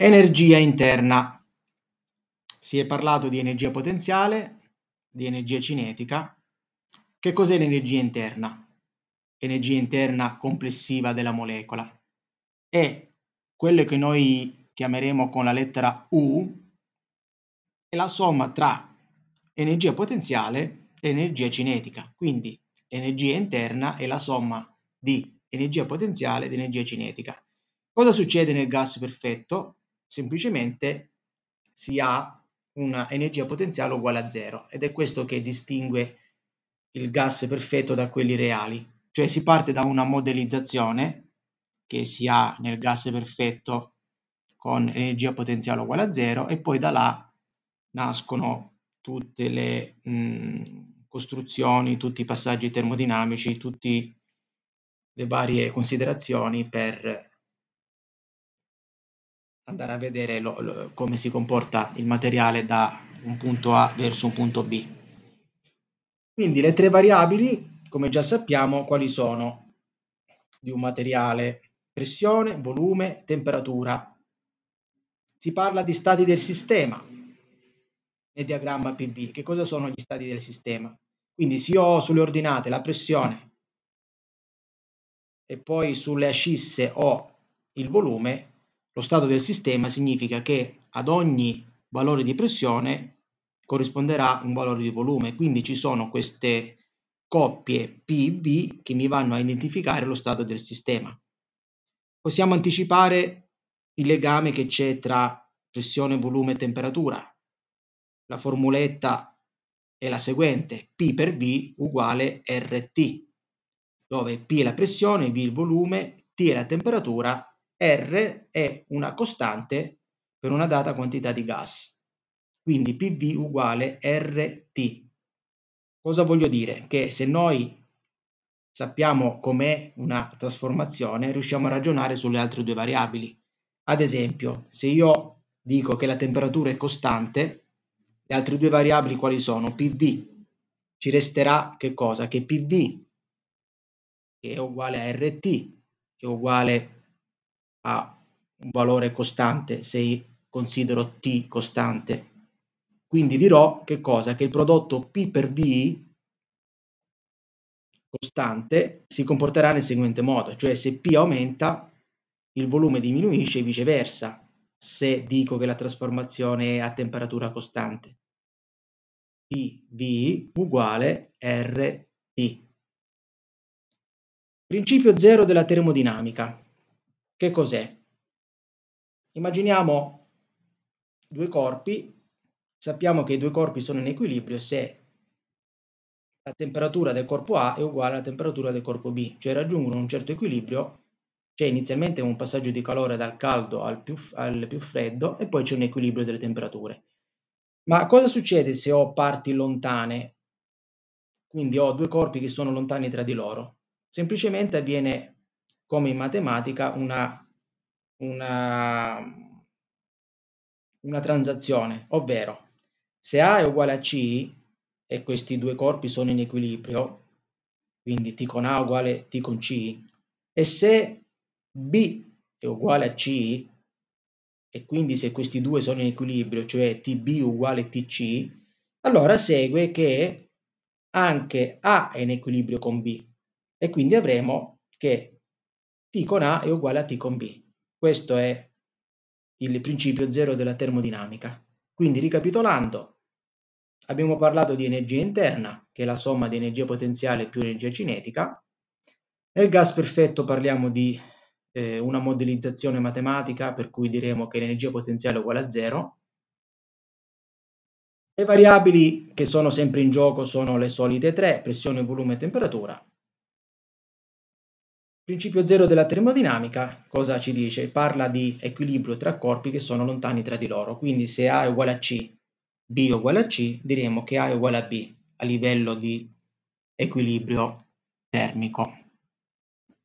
Energia interna. Si è parlato di energia potenziale, di energia cinetica. Che cos'è l'energia interna? Energia interna complessiva della molecola. È quello che noi chiameremo con la lettera U, è la somma tra energia potenziale e energia cinetica. Quindi energia interna è la somma di energia potenziale ed energia cinetica. Cosa succede nel gas perfetto? Semplicemente si ha una energia potenziale uguale a zero ed è questo che distingue il gas perfetto da quelli reali, cioè si parte da una modellizzazione che si ha nel gas perfetto con energia potenziale uguale a zero e poi da là nascono tutte le mh, costruzioni, tutti i passaggi termodinamici, tutte le varie considerazioni per andare a vedere lo, lo, come si comporta il materiale da un punto A verso un punto B. Quindi le tre variabili, come già sappiamo, quali sono di un materiale? Pressione, volume, temperatura. Si parla di stati del sistema nel diagramma PV. Che cosa sono gli stati del sistema? Quindi se io ho sulle ordinate la pressione e poi sulle ascisse ho il volume, lo stato del sistema significa che ad ogni valore di pressione corrisponderà un valore di volume, quindi ci sono queste coppie PV che mi vanno a identificare lo stato del sistema. Possiamo anticipare il legame che c'è tra pressione, volume e temperatura. La formuletta è la seguente, P per V uguale RT, dove P è la pressione, V il volume, T è la temperatura R è una costante per una data quantità di gas. Quindi PV uguale RT. Cosa voglio dire? Che se noi sappiamo com'è una trasformazione, riusciamo a ragionare sulle altre due variabili. Ad esempio, se io dico che la temperatura è costante, le altre due variabili quali sono? PV. Ci resterà che cosa? Che PV che è uguale a RT, che è uguale ha un valore costante se considero t costante. Quindi dirò che cosa? Che il prodotto P per V costante si comporterà nel seguente modo, cioè se P aumenta il volume diminuisce e viceversa se dico che la trasformazione è a temperatura costante. PV uguale RT. Principio zero della termodinamica. Che cos'è? Immaginiamo due corpi, sappiamo che i due corpi sono in equilibrio se la temperatura del corpo A è uguale alla temperatura del corpo B, cioè raggiungono un certo equilibrio, c'è inizialmente un passaggio di calore dal caldo al più, al più freddo e poi c'è un equilibrio delle temperature. Ma cosa succede se ho parti lontane? Quindi ho due corpi che sono lontani tra di loro. Semplicemente avviene come in matematica una, una, una transazione, ovvero se A è uguale a C e questi due corpi sono in equilibrio, quindi T con A uguale T con C, e se B è uguale a C, e quindi se questi due sono in equilibrio, cioè TB uguale TC, allora segue che anche A è in equilibrio con B e quindi avremo che T con A è uguale a T con B. Questo è il principio zero della termodinamica. Quindi ricapitolando, abbiamo parlato di energia interna, che è la somma di energia potenziale più energia cinetica. Nel gas perfetto parliamo di eh, una modellizzazione matematica per cui diremo che l'energia potenziale è uguale a zero. Le variabili che sono sempre in gioco sono le solite tre, pressione, volume e temperatura. Principio zero della termodinamica, cosa ci dice? Parla di equilibrio tra corpi che sono lontani tra di loro. Quindi se A è uguale a C, B è uguale a C, diremo che A è uguale a B a livello di equilibrio termico.